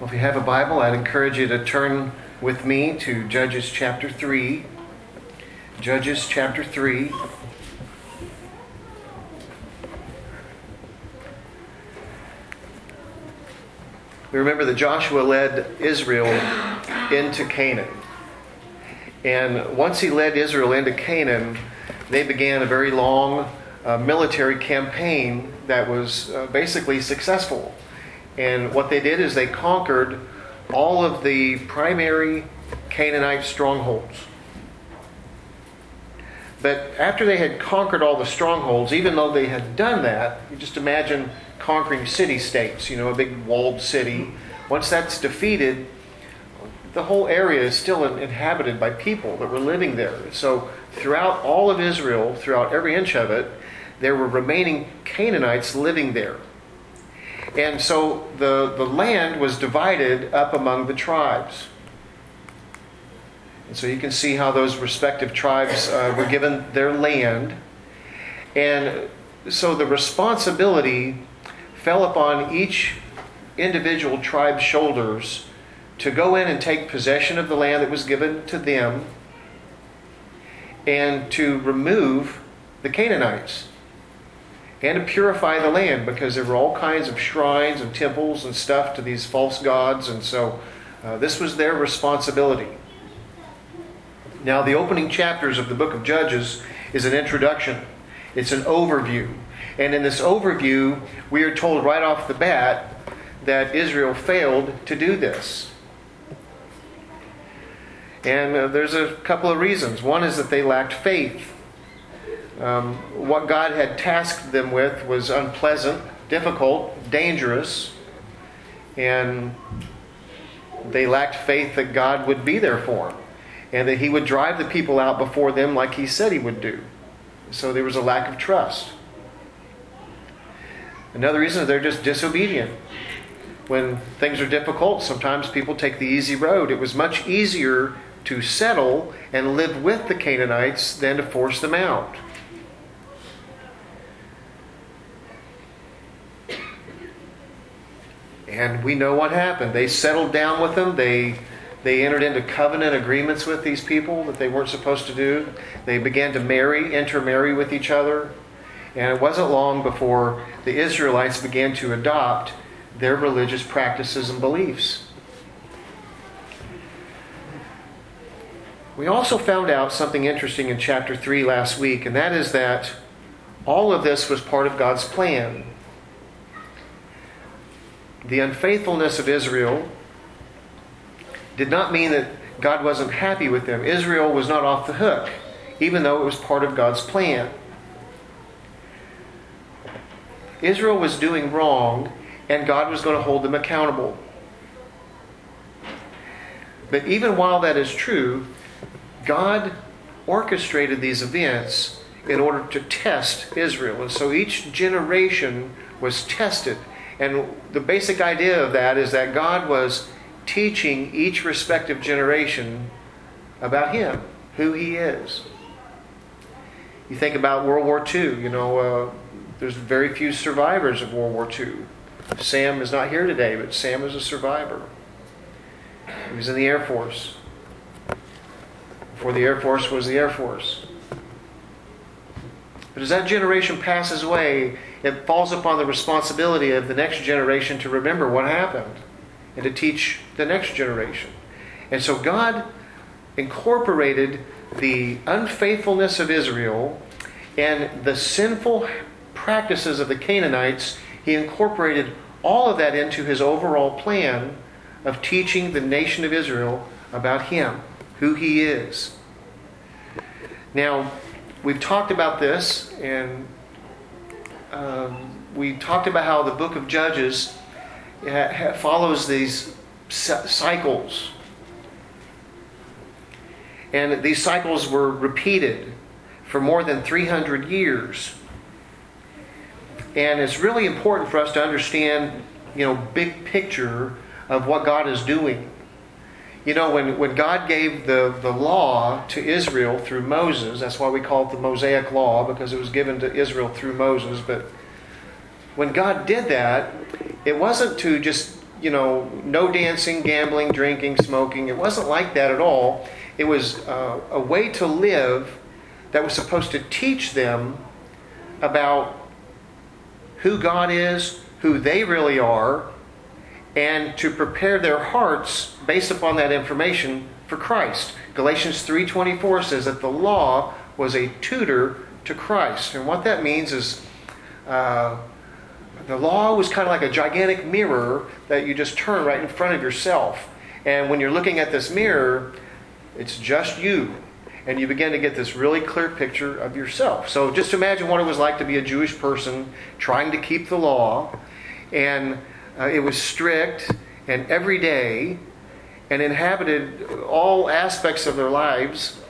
Well, if you have a Bible, I'd encourage you to turn with me to Judges chapter 3. Judges chapter 3. We remember that Joshua led Israel into Canaan. And once he led Israel into Canaan, they began a very long uh, military campaign that was uh, basically successful. And what they did is they conquered all of the primary Canaanite strongholds. But after they had conquered all the strongholds, even though they had done that, you just imagine conquering city states, you know, a big walled city. Once that's defeated, the whole area is still inhabited by people that were living there. So throughout all of Israel, throughout every inch of it, there were remaining Canaanites living there. And so the, the land was divided up among the tribes. And so you can see how those respective tribes uh, were given their land. And so the responsibility fell upon each individual tribe's shoulders to go in and take possession of the land that was given to them and to remove the Canaanites and to purify the land because there were all kinds of shrines and temples and stuff to these false gods, and so uh, this was their responsibility. Now, the opening chapters of the book of Judges is an introduction, it's an overview. And in this overview, we are told right off the bat that Israel failed to do this. And uh, there's a couple of reasons. One is that they lacked faith. Um, what God had tasked them with was unpleasant, difficult, dangerous, and they lacked faith that God would be there for them and that He would drive the people out before them like He said He would do. So there was a lack of trust. Another reason is they're just disobedient. When things are difficult, sometimes people take the easy road. It was much easier to settle and live with the Canaanites than to force them out. And we know what happened. They settled down with them. They they entered into covenant agreements with these people that they weren't supposed to do. They began to marry, intermarry with each other. And it wasn't long before the Israelites began to adopt their religious practices and beliefs. We also found out something interesting in chapter 3 last week, and that is that all of this was part of God's plan. The unfaithfulness of Israel did not mean that God wasn't happy with them. Israel was not off the hook, even though it was part of God's plan. Israel was doing wrong, and God was going to hold them accountable. But even while that is true, God orchestrated these events in order to test Israel. And so each generation was tested. And the basic idea of that is that God was teaching each respective generation about Him, who He is. You think about World War II, you know, uh, there's very few survivors of World War II. Sam is not here today, but Sam is a survivor. He was in the Air Force. Before the Air Force was the Air Force. But as that generation passes away, it falls upon the responsibility of the next generation to remember what happened and to teach the next generation. And so God incorporated the unfaithfulness of Israel and the sinful practices of the Canaanites, he incorporated all of that into his overall plan of teaching the nation of Israel about him, who he is. Now, we've talked about this, and um, we talked about how the book of Judges follows these cycles. And these cycles were repeated for more than 300 years. And it's really important for us to understand, you know, big picture of what God is doing. You know, when, when God gave the, the law to Israel through Moses, that's why we call it the Mosaic Law, because it was given to Israel through Moses. But when God did that, it wasn't to just you know, no dancing, gambling, drinking, smoking. It wasn't like that at all. It was uh, a way to live that was supposed to teach them about who God is, who they really are, and to prepare their hearts based upon that information for Christ. Galatians 3:24 says that the law was a tutor to Christ, and what that means is uh, the law was kind of like a gigantic mirror that you just turn right in front of yourself. And when you're looking at this mirror, it's just you. And you begin to get this really clear picture of yourself. So just imagine what it was like to be a Jewish person trying to keep the law. And uh, it was strict and every day and inhabited all aspects of their lives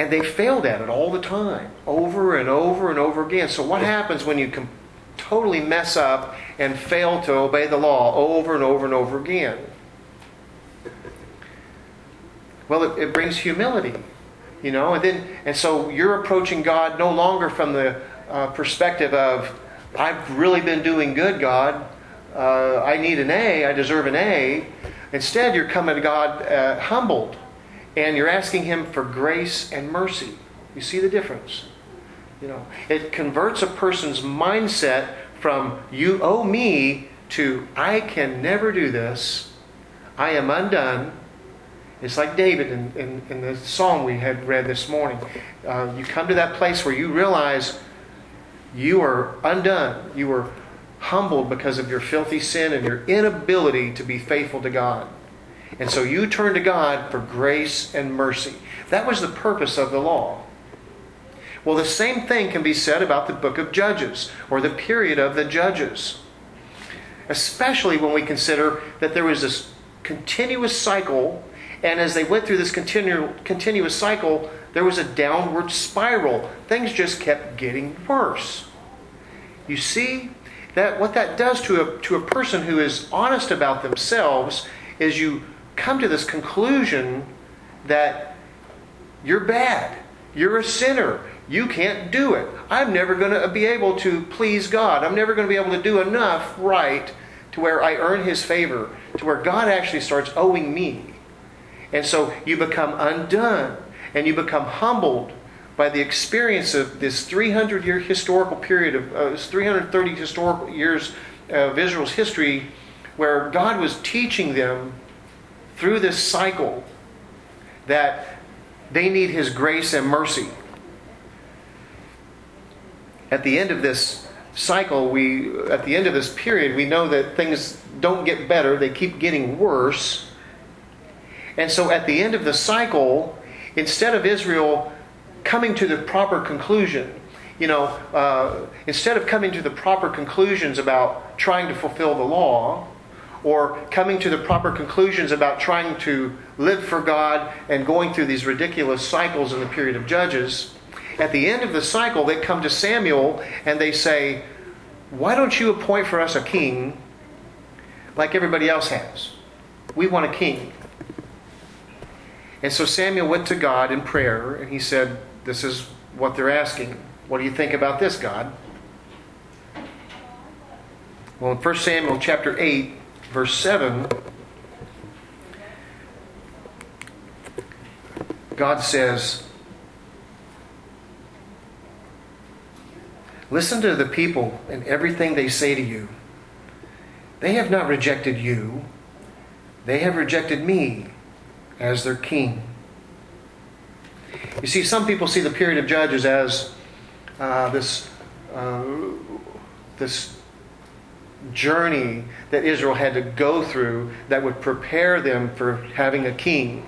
and they failed at it all the time, over and over and over again. So, what happens when you com- totally mess up and fail to obey the law over and over and over again? Well, it, it brings humility, you know, and then and so you're approaching God no longer from the uh, perspective of I've really been doing good, God. Uh, I need an A. I deserve an A. Instead, you're coming to God uh, humbled and you're asking him for grace and mercy. You see the difference? You know, it converts a person's mindset from you owe me to I can never do this. I am undone. It's like David in, in, in the psalm we had read this morning. Uh, you come to that place where you realize you are undone. You are humbled because of your filthy sin and your inability to be faithful to God. And so you turn to God for grace and mercy. That was the purpose of the law. Well, the same thing can be said about the book of Judges or the period of the Judges. Especially when we consider that there was this continuous cycle, and as they went through this continu- continuous cycle, there was a downward spiral. Things just kept getting worse. You see that what that does to a, to a person who is honest about themselves is you come to this conclusion that you're bad, you're a sinner, you can't do it. I'm never going to be able to please God. I'm never going to be able to do enough right to where I earn His favor, to where God actually starts owing me. And so you become undone and you become humbled by the experience of this 300 year historical period of uh, 330 historical years of Israel's history where God was teaching them through this cycle that they need His grace and mercy. At the end of this cycle, we at the end of this period, we know that things don't get better, they keep getting worse. And so at the end of the cycle, instead of Israel coming to the proper conclusion, you know, uh, instead of coming to the proper conclusions about trying to fulfill the law, or coming to the proper conclusions about trying to live for God and going through these ridiculous cycles in the period of Judges, at the end of the cycle, they come to Samuel and they say, Why don't you appoint for us a king like everybody else has? We want a king. And so Samuel went to God in prayer and he said, This is what they're asking. What do you think about this, God? Well, in 1 Samuel chapter 8, verse 7, God says, Listen to the people and everything they say to you. They have not rejected you, they have rejected me as their king. You see, some people see the period of Judges as uh, this, uh, this journey that Israel had to go through that would prepare them for having a king.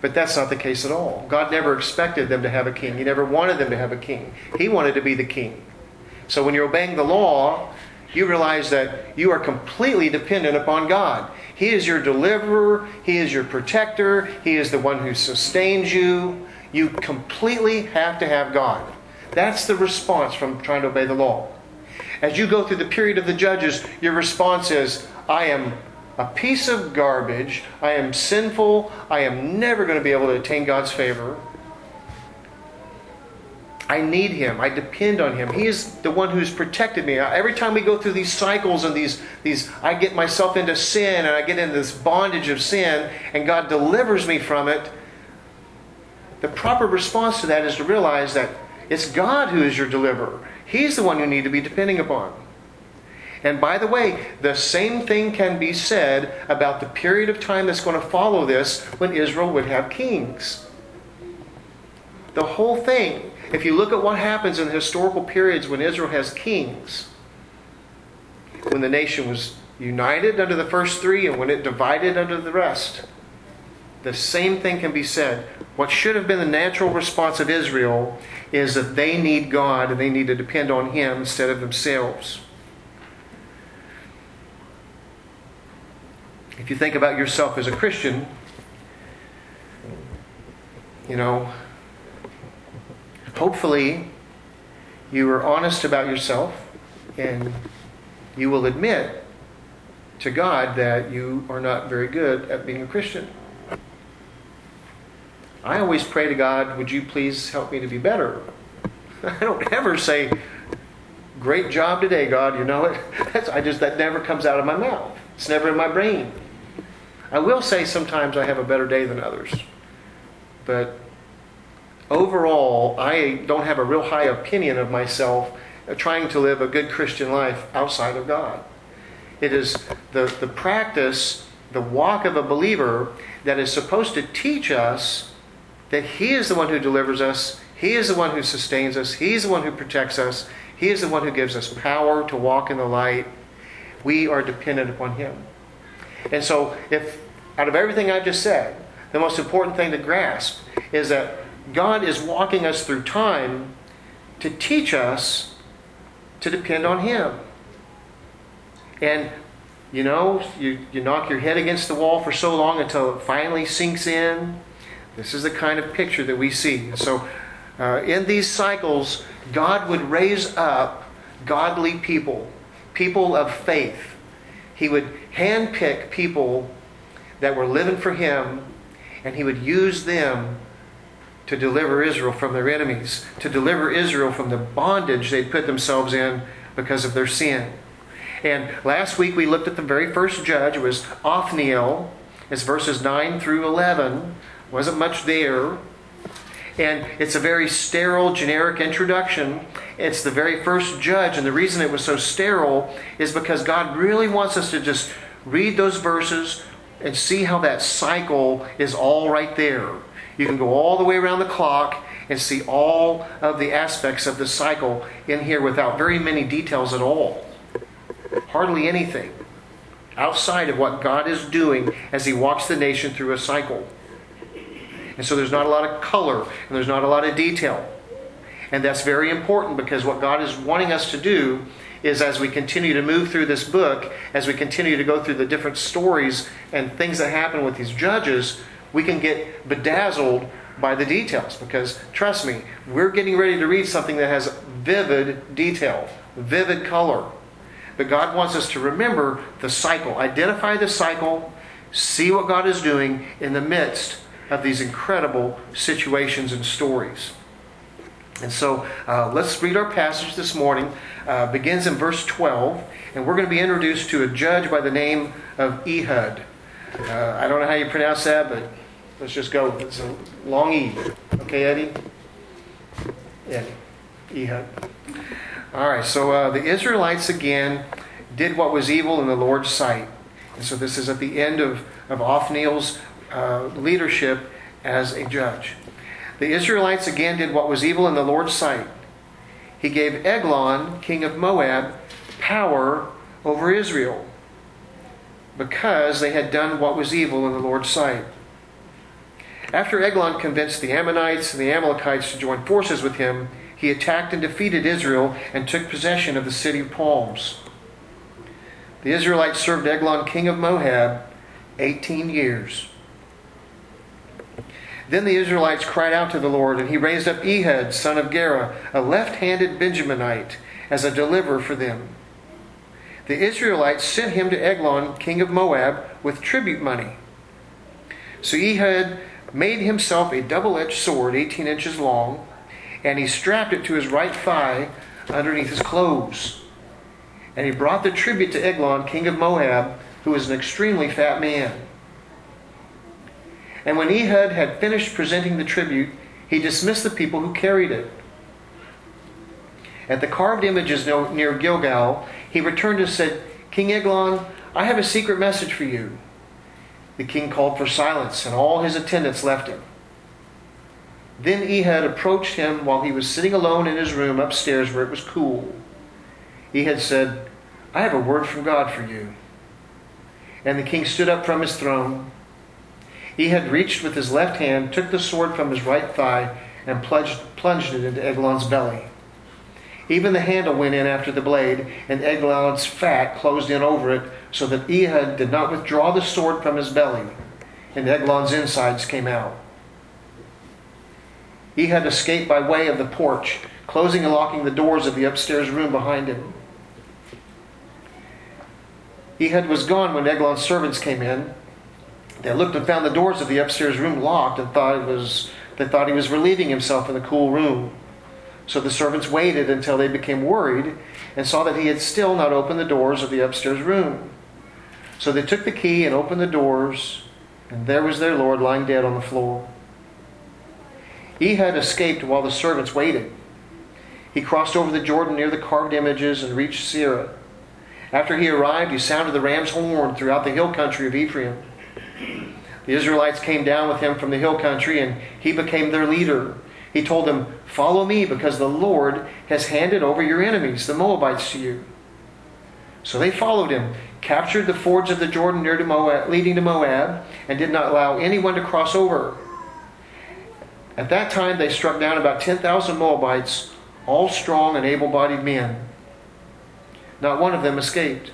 But that's not the case at all. God never expected them to have a king. He never wanted them to have a king. He wanted to be the king. So when you're obeying the law, you realize that you are completely dependent upon God. He is your deliverer, He is your protector, He is the one who sustains you. You completely have to have God. That's the response from trying to obey the law. As you go through the period of the judges, your response is, I am a piece of garbage. I am sinful. I am never going to be able to attain God's favor. I need him. I depend on him. He is the one who's protected me. Every time we go through these cycles and these these I get myself into sin and I get into this bondage of sin and God delivers me from it. The proper response to that is to realize that it's God who is your deliverer. He's the one you need to be depending upon. And by the way, the same thing can be said about the period of time that's going to follow this when Israel would have kings. The whole thing, if you look at what happens in the historical periods when Israel has kings, when the nation was united under the first three and when it divided under the rest, the same thing can be said. What should have been the natural response of Israel is that they need God and they need to depend on Him instead of themselves. If you think about yourself as a Christian, you know, hopefully you are honest about yourself and you will admit to God that you are not very good at being a Christian. I always pray to God, would you please help me to be better? I don't ever say, great job today, God, you know it. That's, I just, that never comes out of my mouth. It's never in my brain. I will say sometimes I have a better day than others. But overall, I don't have a real high opinion of myself trying to live a good Christian life outside of God. It is the, the practice, the walk of a believer that is supposed to teach us that He is the one who delivers us, He is the one who sustains us, He is the one who protects us, He is the one who gives us power to walk in the light. We are dependent upon Him. And so, if out of everything I've just said, the most important thing to grasp is that God is walking us through time to teach us to depend on Him. And you know, you, you knock your head against the wall for so long until it finally sinks in. This is the kind of picture that we see. So, uh, in these cycles, God would raise up godly people, people of faith. He would handpick people that were living for Him, and He would use them to deliver Israel from their enemies, to deliver Israel from the bondage they'd put themselves in because of their sin. And last week we looked at the very first judge, it was Othniel. It's verses 9 through 11. Wasn't much there. And it's a very sterile, generic introduction. It's the very first judge, and the reason it was so sterile is because God really wants us to just read those verses, and see how that cycle is all right there. You can go all the way around the clock and see all of the aspects of the cycle in here without very many details at all. Hardly anything outside of what God is doing as He walks the nation through a cycle. And so there's not a lot of color and there's not a lot of detail. And that's very important because what God is wanting us to do is as we continue to move through this book, as we continue to go through the different stories and things that happen with these judges, we can get bedazzled by the details. Because trust me, we're getting ready to read something that has vivid detail, vivid color. But God wants us to remember the cycle, identify the cycle, see what God is doing in the midst of these incredible situations and stories. And so uh, let's read our passage this morning. Uh, begins in verse 12, and we're going to be introduced to a judge by the name of Ehud. Uh, I don't know how you pronounce that, but let's just go. It's a long E. Okay, Eddie? Eddie. Ehud. All right, so uh, the Israelites again did what was evil in the Lord's sight. And so this is at the end of, of Othniel's uh, leadership as a judge. The Israelites again did what was evil in the Lord's sight. He gave Eglon, king of Moab, power over Israel because they had done what was evil in the Lord's sight. After Eglon convinced the Ammonites and the Amalekites to join forces with him, he attacked and defeated Israel and took possession of the city of palms. The Israelites served Eglon, king of Moab, 18 years. Then the Israelites cried out to the Lord, and he raised up Ehud, son of Gera, a left handed Benjaminite, as a deliverer for them. The Israelites sent him to Eglon, king of Moab, with tribute money. So Ehud made himself a double edged sword, 18 inches long, and he strapped it to his right thigh underneath his clothes. And he brought the tribute to Eglon, king of Moab, who was an extremely fat man. And when Ehud had finished presenting the tribute, he dismissed the people who carried it. At the carved images near Gilgal, he returned and said, King Eglon, I have a secret message for you. The king called for silence, and all his attendants left him. Then Ehud approached him while he was sitting alone in his room upstairs where it was cool. Ehud said, I have a word from God for you. And the king stood up from his throne. Ehud reached with his left hand, took the sword from his right thigh, and plunged, plunged it into Eglon's belly. Even the handle went in after the blade, and Eglon's fat closed in over it, so that Ehud did not withdraw the sword from his belly, and Eglon's insides came out. Ehud escaped by way of the porch, closing and locking the doors of the upstairs room behind him. Ehud was gone when Eglon's servants came in. They looked and found the doors of the upstairs room locked and thought it was they thought he was relieving himself in the cool room. So the servants waited until they became worried and saw that he had still not opened the doors of the upstairs room. So they took the key and opened the doors, and there was their Lord lying dead on the floor. Ehud escaped while the servants waited. He crossed over the Jordan near the carved images and reached Seirah. After he arrived, he sounded the ram's horn throughout the hill country of Ephraim. The Israelites came down with him from the hill country, and he became their leader. He told them, Follow me, because the Lord has handed over your enemies, the Moabites, to you. So they followed him, captured the fords of the Jordan near to Moab, leading to Moab, and did not allow anyone to cross over. At that time, they struck down about 10,000 Moabites, all strong and able bodied men. Not one of them escaped.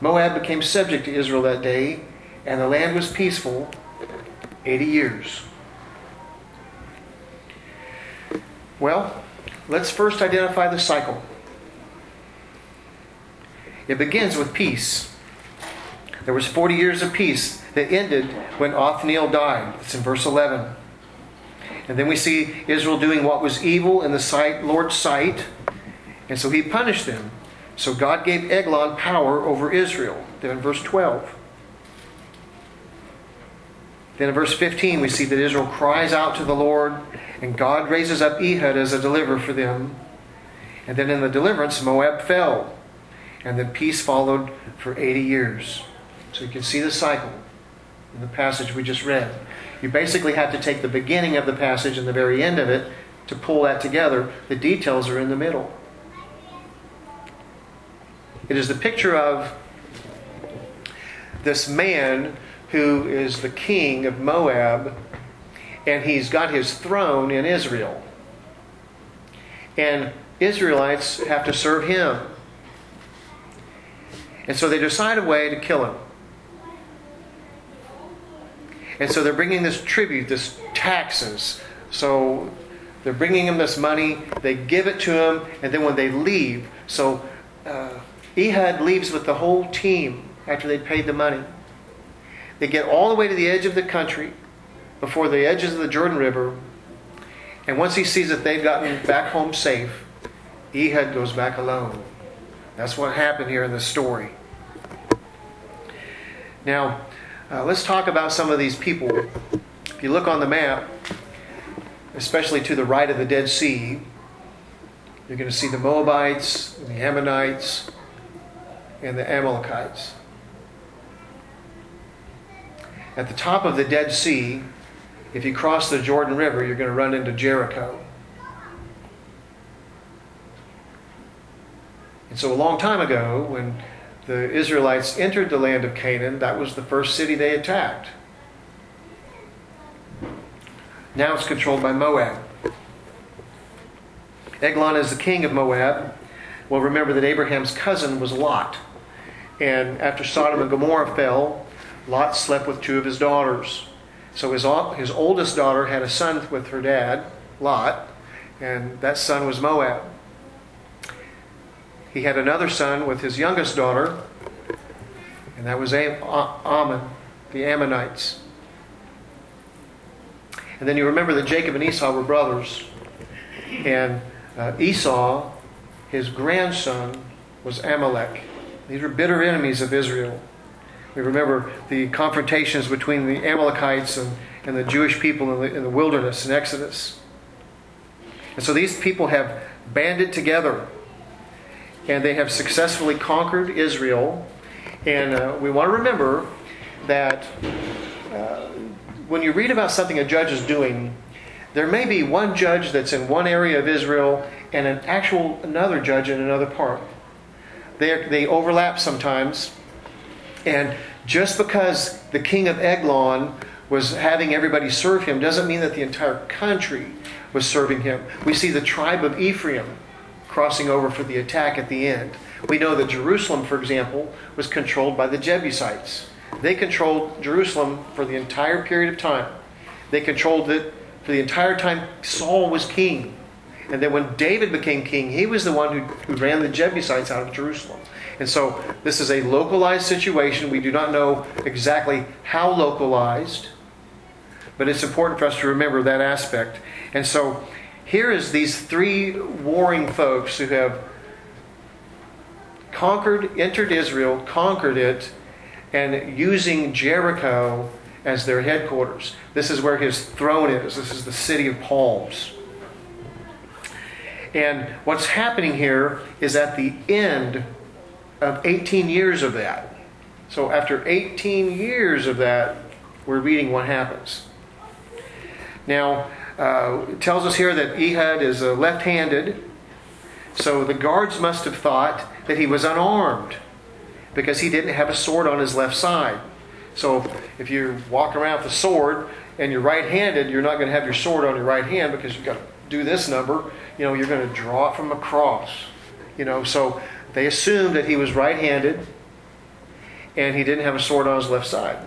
Moab became subject to Israel that day, and the land was peaceful 80 years. Well, let's first identify the cycle. It begins with peace. There was 40 years of peace that ended when Othniel died. It's in verse 11. And then we see Israel doing what was evil in the sight, Lord's sight, and so he punished them. So God gave Eglon power over Israel. Then in verse 12. Then in verse 15, we see that Israel cries out to the Lord, and God raises up Ehud as a deliverer for them. And then in the deliverance, Moab fell. And then peace followed for 80 years. So you can see the cycle in the passage we just read. You basically have to take the beginning of the passage and the very end of it to pull that together. The details are in the middle. It is the picture of this man who is the king of Moab, and he's got his throne in Israel. And Israelites have to serve him. And so they decide a way to kill him. And so they're bringing this tribute, this taxes. So they're bringing him this money, they give it to him, and then when they leave, so uh, Ehud leaves with the whole team after they'd paid the money. They get all the way to the edge of the country, before the edges of the Jordan River, and once he sees that they've gotten back home safe, Ehud goes back alone. That's what happened here in the story. Now, uh, let's talk about some of these people. If you look on the map, especially to the right of the Dead Sea, you're going to see the Moabites, the Ammonites, and the Amalekites. At the top of the Dead Sea, if you cross the Jordan River, you're going to run into Jericho. And so, a long time ago, when the Israelites entered the land of Canaan, that was the first city they attacked. Now it's controlled by Moab. Eglon is the king of Moab. Well, remember that Abraham's cousin was Lot. And after Sodom and Gomorrah fell, Lot slept with two of his daughters. So his, his oldest daughter had a son with her dad, Lot, and that son was Moab. He had another son with his youngest daughter, and that was Ammon, the Ammonites. And then you remember that Jacob and Esau were brothers. And uh, Esau, his grandson, was Amalek. These were bitter enemies of Israel. We remember the confrontations between the Amalekites and, and the Jewish people in the, in the wilderness in Exodus. And so these people have banded together and they have successfully conquered Israel. And uh, we want to remember that uh, when you read about something a judge is doing, there may be one judge that's in one area of Israel and an actual another judge in another part. They, they overlap sometimes. And just because the king of Eglon was having everybody serve him doesn't mean that the entire country was serving him. We see the tribe of Ephraim crossing over for the attack at the end. We know that Jerusalem, for example, was controlled by the Jebusites. They controlled Jerusalem for the entire period of time. They controlled it for the entire time Saul was king. And then when David became king, he was the one who, who ran the Jebusites out of Jerusalem. And so this is a localized situation. We do not know exactly how localized, but it's important for us to remember that aspect. And so here is these three warring folks who have conquered, entered Israel, conquered it, and using Jericho as their headquarters. This is where his throne is. This is the city of palms. And what's happening here is at the end of 18 years of that. So after 18 years of that, we're reading what happens. Now, uh, it tells us here that Ehud is uh, left handed. So the guards must have thought that he was unarmed because he didn't have a sword on his left side. So if you walk around with a sword and you're right handed, you're not going to have your sword on your right hand because you've got to do this number. You know, you're going to draw it from across. You know, so they assumed that he was right handed and he didn't have a sword on his left side.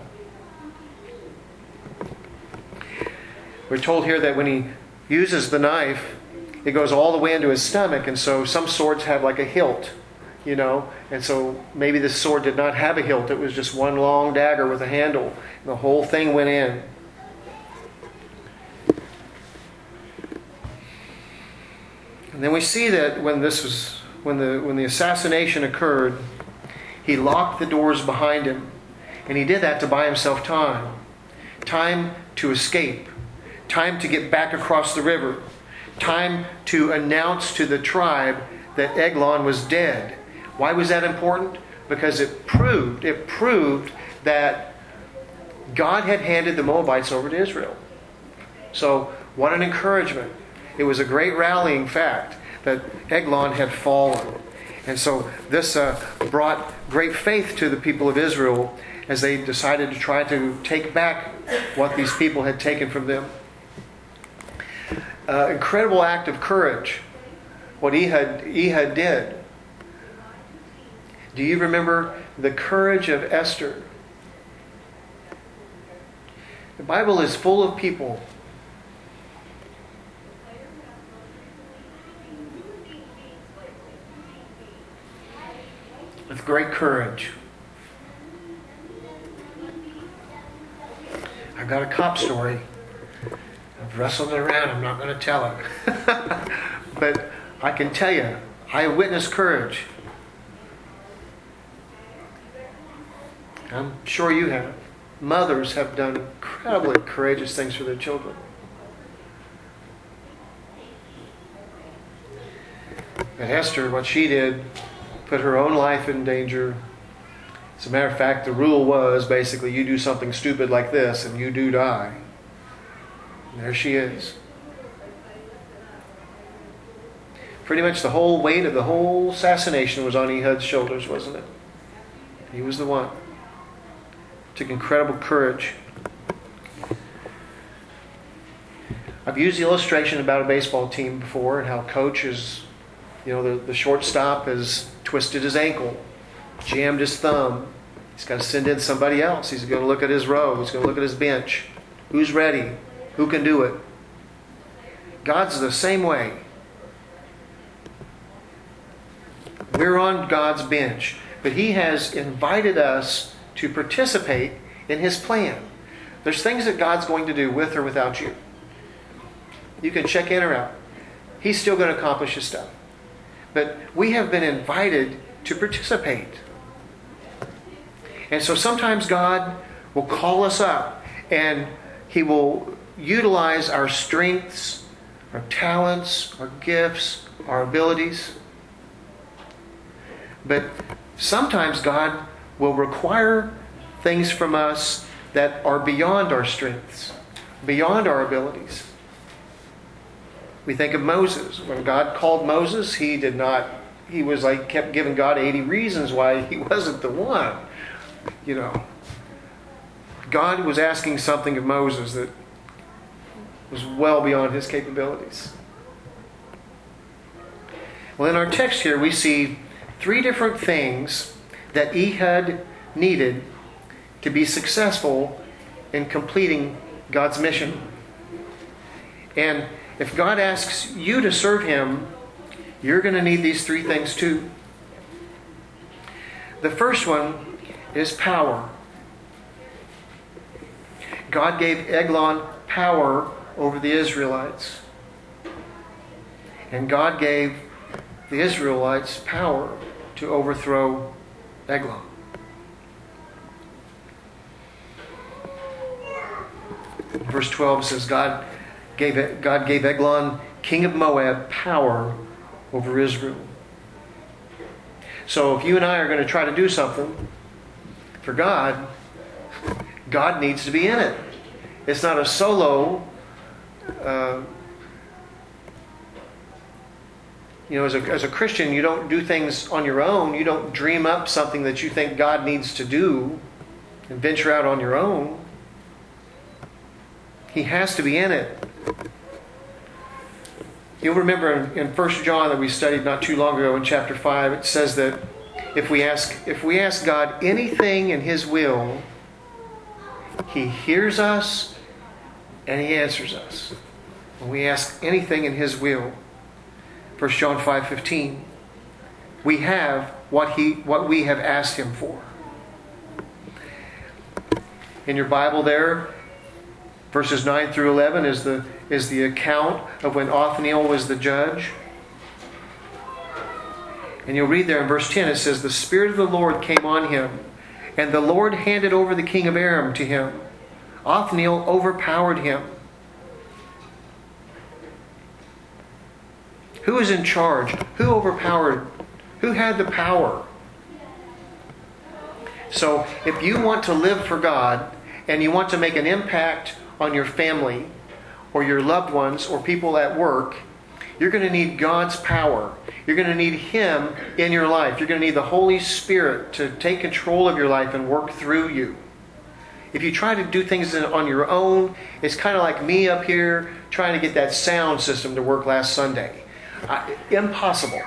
We're told here that when he uses the knife, it goes all the way into his stomach, and so some swords have like a hilt, you know, and so maybe this sword did not have a hilt, it was just one long dagger with a handle, and the whole thing went in. And then we see that when this was when the when the assassination occurred, he locked the doors behind him, and he did that to buy himself time, time to escape time to get back across the river, time to announce to the tribe that Eglon was dead. Why was that important? Because it proved, it proved that God had handed the Moabites over to Israel. So, what an encouragement. It was a great rallying fact that Eglon had fallen. And so, this uh, brought great faith to the people of Israel as they decided to try to take back what these people had taken from them uh, incredible act of courage, what Ehud, Ehud did. Do you remember the courage of Esther? The Bible is full of people with great courage. I've got a cop story I've wrestled it around. I'm not going to tell it. but I can tell you, I witnessed courage. I'm sure you have. Mothers have done incredibly courageous things for their children. But Esther, what she did, put her own life in danger. As a matter of fact, the rule was basically you do something stupid like this and you do die. There she is. Pretty much the whole weight of the whole assassination was on Ehud's shoulders, wasn't it? He was the one. Took incredible courage. I've used the illustration about a baseball team before and how coach is, you know, the, the shortstop has twisted his ankle, jammed his thumb. He's got to send in somebody else. He's going to look at his row. He's going to look at his bench. Who's ready? Who can do it? God's the same way. We're on God's bench, but He has invited us to participate in His plan. There's things that God's going to do with or without you. You can check in or out. He's still going to accomplish his stuff. But we have been invited to participate. And so sometimes God will call us up and He will utilize our strengths, our talents, our gifts, our abilities. But sometimes God will require things from us that are beyond our strengths, beyond our abilities. We think of Moses. When God called Moses, he did not, he was like, kept giving God 80 reasons why he wasn't the one. You know, God was asking something of Moses that was well beyond his capabilities. Well, in our text here, we see three different things that Ehud needed to be successful in completing God's mission. And if God asks you to serve Him, you're going to need these three things too. The first one is power. God gave Eglon power over the Israelites. And God gave the Israelites power to overthrow Eglon. Verse 12 says, God gave, God gave Eglon, king of Moab, power over Israel. So if you and I are going to try to do something for God, God needs to be in it. It's not a solo. Uh, you know, as a, as a Christian, you don't do things on your own. You don't dream up something that you think God needs to do and venture out on your own. He has to be in it. You'll remember in, in 1 John that we studied not too long ago in chapter 5, it says that if we ask if we ask God anything in his will, he hears us and he answers us. When we ask anything in his will. 1 John 5:15. We have what he what we have asked him for. In your Bible there, Verses 9 through 11 is the, is the account of when Othniel was the judge. And you'll read there in verse 10, it says, The Spirit of the Lord came on him, and the Lord handed over the king of Aram to him. Othniel overpowered him. Who is in charge? Who overpowered? Who had the power? So, if you want to live for God and you want to make an impact on your family or your loved ones or people at work, you're going to need God's power. You're going to need Him in your life. You're going to need the Holy Spirit to take control of your life and work through you. If you try to do things on your own, it's kind of like me up here trying to get that sound system to work last Sunday. I, impossible.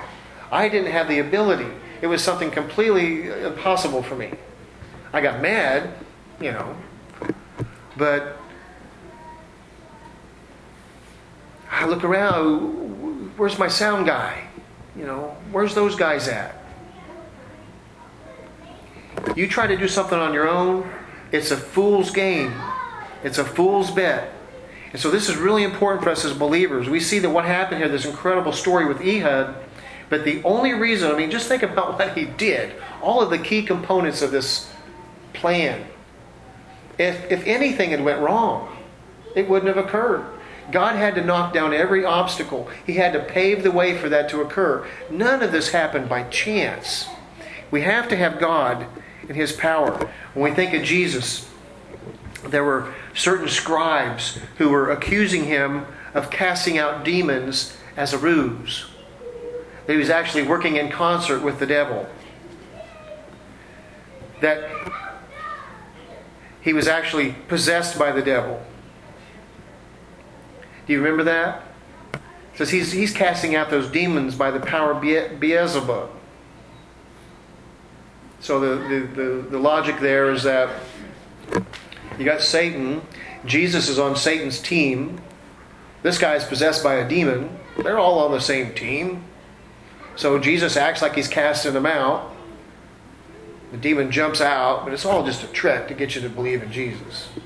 I didn't have the ability. It was something completely uh, impossible for me. I got mad, you know, but I look around, where's my sound guy? You know, where's those guys at? You try to do something on your own, it's a fool's game. It's a fool's bet. And so this is really important for us as believers. We see that what happened here, this incredible story with Ehud, but the only reason, I mean, just think about what he did. All of the key components of this plan. If, if anything had went wrong, it wouldn't have occurred. God had to knock down every obstacle. He had to pave the way for that to occur. None of this happened by chance. We have to have God and His power. When we think of Jesus, there were certain scribes who were accusing him of casting out demons as a ruse. That he was actually working in concert with the devil. That he was actually possessed by the devil. Do you remember that? It says he's, he's casting out those demons by the power of Beelzebub. So the, the, the, the logic there is that you got Satan, Jesus is on Satan's team. This guy is possessed by a demon. They're all on the same team. So Jesus acts like he's casting them out. The demon jumps out, but it's all just a trick to get you to believe in Jesus.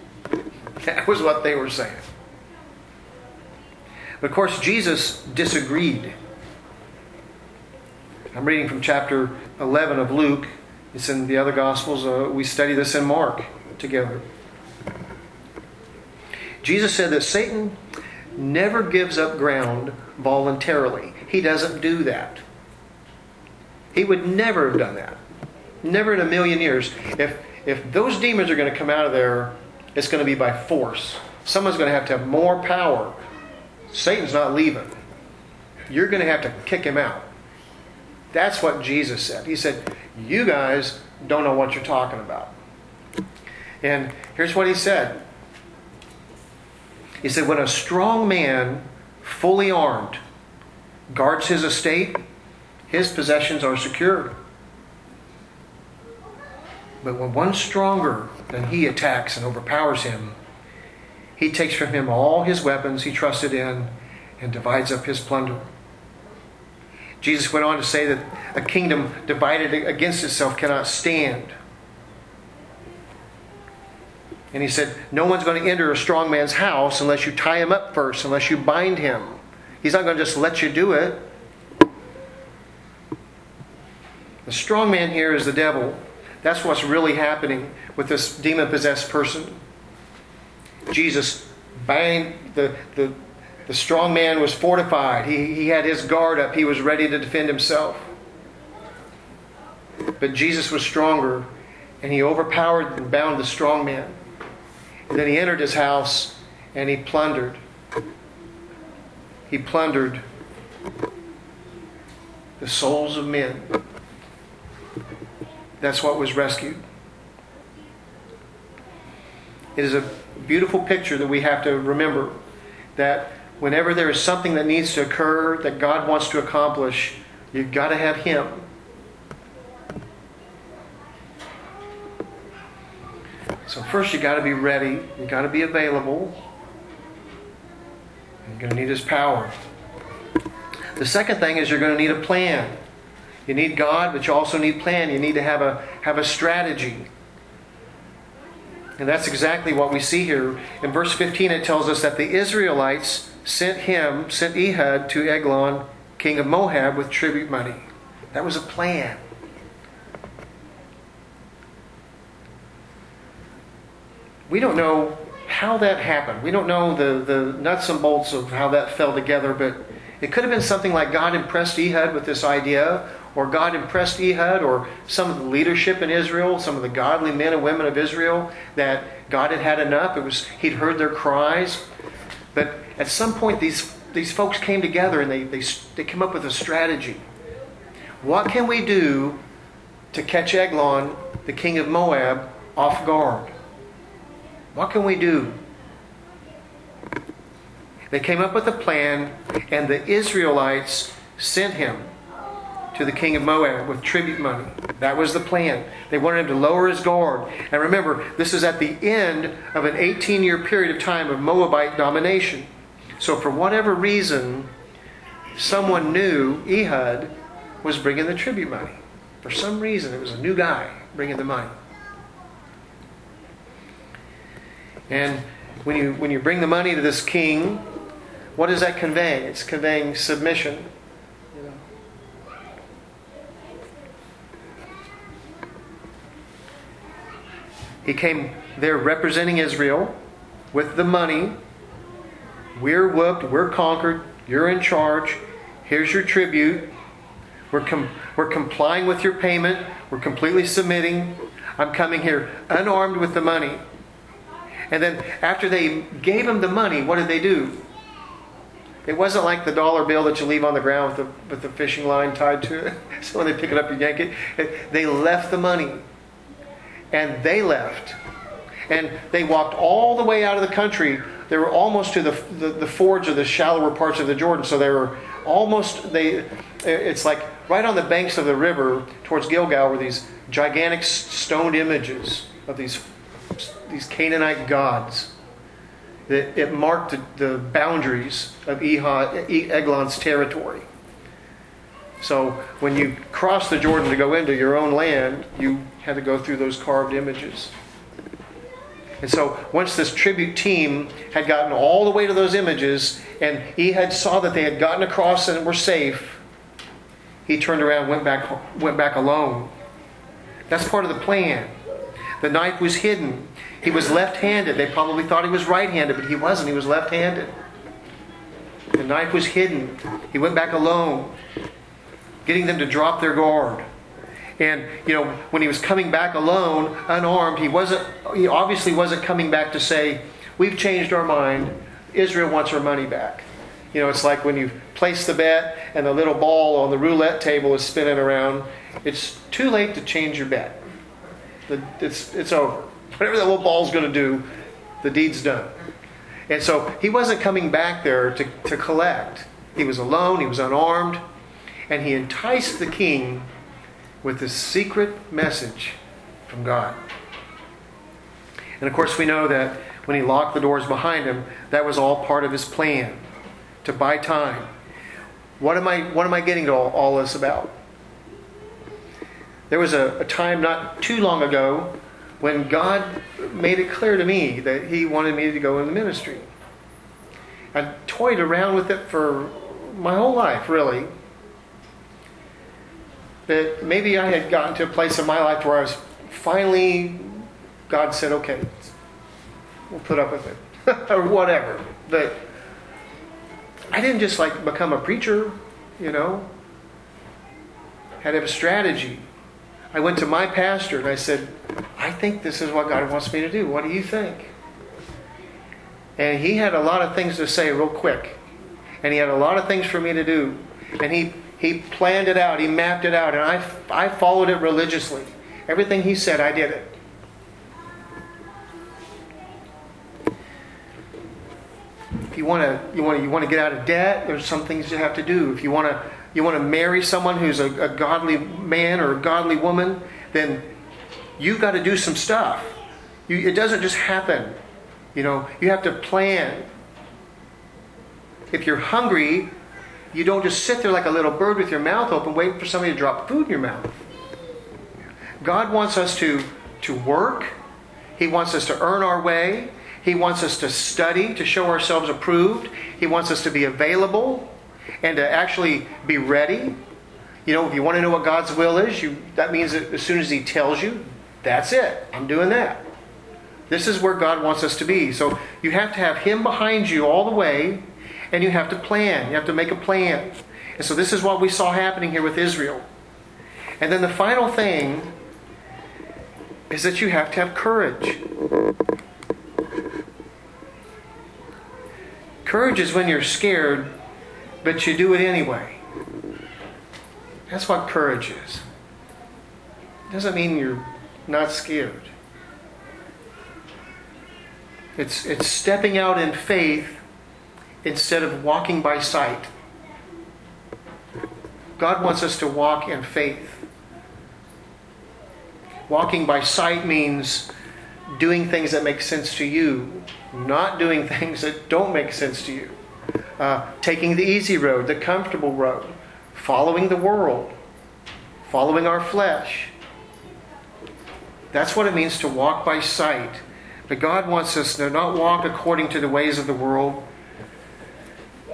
That was what they were saying. But of course, Jesus disagreed. I'm reading from chapter 11 of Luke. It's in the other Gospels. Uh, we study this in Mark together. Jesus said that Satan never gives up ground voluntarily. He doesn't do that. He would never have done that. Never in a million years. If if those demons are going to come out of there, it's going to be by force. Someone's going to have to have more power. Satan's not leaving. You're going to have to kick him out. That's what Jesus said. He said, You guys don't know what you're talking about. And here's what he said He said, When a strong man, fully armed, guards his estate, his possessions are secure. But when one stronger than he attacks and overpowers him, he takes from him all his weapons he trusted in and divides up his plunder. Jesus went on to say that a kingdom divided against itself cannot stand. And he said, No one's going to enter a strong man's house unless you tie him up first, unless you bind him. He's not going to just let you do it. The strong man here is the devil. That's what's really happening with this demon possessed person. Jesus bind the, the, the strong man was fortified. He, he had his guard up. He was ready to defend himself. But Jesus was stronger, and he overpowered and bound the strong man. And then he entered his house and he plundered. He plundered the souls of men. That's what was rescued. It is a beautiful picture that we have to remember that whenever there is something that needs to occur that God wants to accomplish, you've got to have Him. So, first, you've got to be ready, you've got to be available. You're going to need His power. The second thing is you're going to need a plan. You need God, but you also need plan. You need to have a have a strategy. And that's exactly what we see here. In verse 15 it tells us that the Israelites sent him, sent Ehud to Eglon, king of Moab, with tribute money. That was a plan. We don't know how that happened. We don't know the, the nuts and bolts of how that fell together, but it could have been something like God impressed Ehud with this idea, or God impressed Ehud or some of the leadership in Israel, some of the godly men and women of Israel, that God had had enough. It was He'd heard their cries. But at some point, these, these folks came together and they, they, they came up with a strategy. What can we do to catch Eglon, the king of Moab, off guard? What can we do? They came up with a plan, and the Israelites sent him to the king of Moab with tribute money. That was the plan. They wanted him to lower his guard. And remember, this is at the end of an 18 year period of time of Moabite domination. So, for whatever reason, someone knew Ehud was bringing the tribute money. For some reason, it was a new guy bringing the money. And when you, when you bring the money to this king, what does that convey? It's conveying submission He came there representing Israel with the money. We're whooped, we're conquered, you're in charge. Here's your tribute. We're, com- we're complying with your payment, we're completely submitting. I'm coming here unarmed with the money. And then after they gave him the money, what did they do? It wasn't like the dollar bill that you leave on the ground with the, with the fishing line tied to it. so when they pick it up, you yank it. They left the money and they left. And they walked all the way out of the country. They were almost to the, the, the fords of the shallower parts of the Jordan. So they were almost, they, it's like right on the banks of the river towards Gilgal were these gigantic stoned images of these, these Canaanite gods. It, it marked the, boundaries of Eglon's territory. So when you cross the Jordan to go into your own land, you had to go through those carved images. And so once this tribute team had gotten all the way to those images and he had saw that they had gotten across and were safe, he turned around went back went back alone. That's part of the plan. The knife was hidden. He was left-handed. They probably thought he was right-handed, but he wasn't. He was left-handed. The knife was hidden. He went back alone, getting them to drop their guard. And you know, when he was coming back alone, unarmed, he wasn't he obviously wasn't coming back to say, "We've changed our mind. Israel wants our money back." You know, it's like when you place the bet and the little ball on the roulette table is spinning around. It's too late to change your bet. It's, it's over. Whatever that little ball's going to do, the deed's done. And so he wasn't coming back there to, to collect. He was alone, he was unarmed, and he enticed the king with this secret message from God. And of course, we know that when he locked the doors behind him, that was all part of his plan to buy time. What am I, what am I getting to all, all this about? There was a, a time not too long ago when God made it clear to me that He wanted me to go in the ministry. I toyed around with it for my whole life, really. That maybe I had gotten to a place in my life where I was finally, God said, okay, we'll put up with it, or whatever. But I didn't just like become a preacher, you know. I had to have a strategy. I went to my pastor and I said, I think this is what God wants me to do. What do you think? And he had a lot of things to say real quick. And he had a lot of things for me to do. And he, he planned it out, he mapped it out, and I, I followed it religiously. Everything he said, I did it. If you want to, you want to, you want to get out of debt, there's some things you have to do. If you want to you want to marry someone who's a, a godly man or a godly woman, then you've got to do some stuff. You, it doesn't just happen. You know, you have to plan. If you're hungry, you don't just sit there like a little bird with your mouth open waiting for somebody to drop food in your mouth. God wants us to, to work. He wants us to earn our way. He wants us to study to show ourselves approved. He wants us to be available and to actually be ready. You know, if you want to know what God's will is, you that means that as soon as He tells you, that's it. I'm doing that. This is where God wants us to be. So you have to have Him behind you all the way, and you have to plan. You have to make a plan. And so this is what we saw happening here with Israel. And then the final thing is that you have to have courage. Courage is when you're scared but you do it anyway. That's what courage is. It doesn't mean you're not scared. It's, it's stepping out in faith instead of walking by sight. God wants us to walk in faith. Walking by sight means doing things that make sense to you, not doing things that don't make sense to you uh, taking the easy road, the comfortable road, following the world, following our flesh. That's what it means to walk by sight. But God wants us to not walk according to the ways of the world,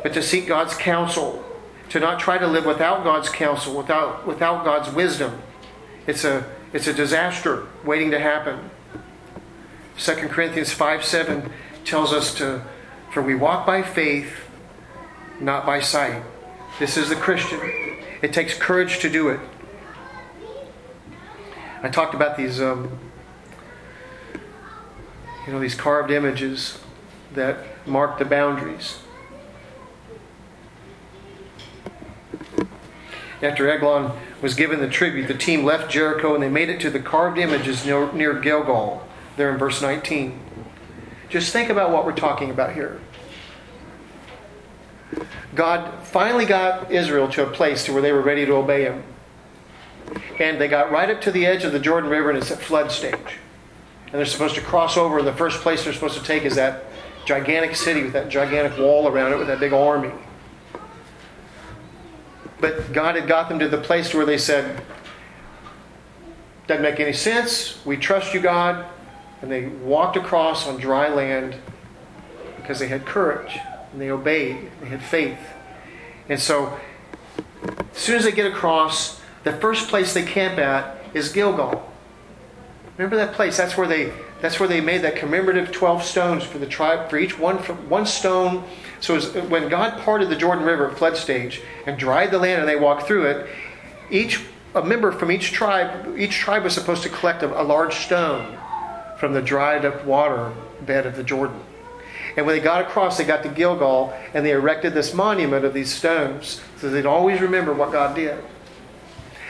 but to seek God's counsel, to not try to live without God's counsel, without, without God's wisdom. It's a, it's a disaster waiting to happen. 2 Corinthians 5 7 tells us to, for we walk by faith not by sight. This is the Christian. It takes courage to do it. I talked about these, um, you know, these carved images that mark the boundaries. After Eglon was given the tribute, the team left Jericho and they made it to the carved images near, near Gilgal, there in verse 19. Just think about what we're talking about here. God finally got Israel to a place to where they were ready to obey him. And they got right up to the edge of the Jordan River and it's at flood stage. And they're supposed to cross over, and the first place they're supposed to take is that gigantic city with that gigantic wall around it with that big army. But God had got them to the place where they said, Doesn't make any sense. We trust you, God. and they walked across on dry land because they had courage and they obeyed, they had faith. And so, as soon as they get across, the first place they camp at is Gilgal. Remember that place? That's where they that's where they made that commemorative 12 stones for the tribe, for each one, one stone. So was, when God parted the Jordan River at flood stage and dried the land and they walked through it, each a member from each tribe, each tribe was supposed to collect a, a large stone from the dried up water bed of the Jordan. And when they got across, they got to Gilgal and they erected this monument of these stones so they'd always remember what God did.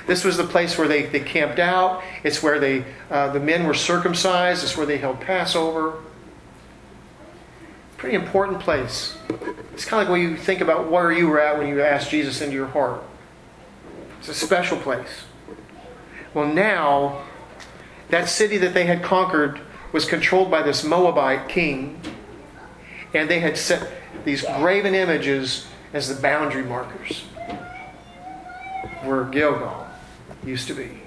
This was the place where they, they camped out. It's where they, uh, the men were circumcised. It's where they held Passover. Pretty important place. It's kind of like when you think about where you were at when you asked Jesus into your heart. It's a special place. Well, now, that city that they had conquered was controlled by this Moabite king, and they had set these graven images as the boundary markers where Gilgal used to be.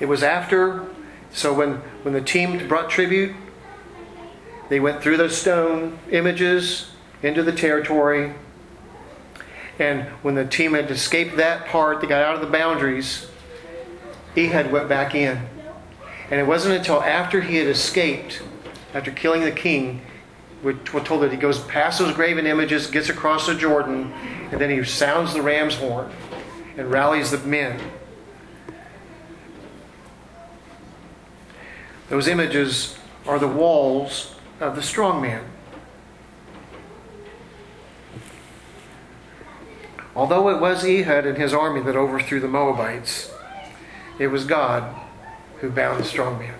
It was after, so when, when the team brought tribute, they went through those stone images into the territory. And when the team had escaped that part, they got out of the boundaries, Ehud went back in. And it wasn't until after he had escaped, after killing the king, we're told that he goes past those graven images, gets across the Jordan, and then he sounds the ram's horn and rallies the men. Those images are the walls of the strong man. Although it was Ehud and his army that overthrew the Moabites, it was God who bound the strong man.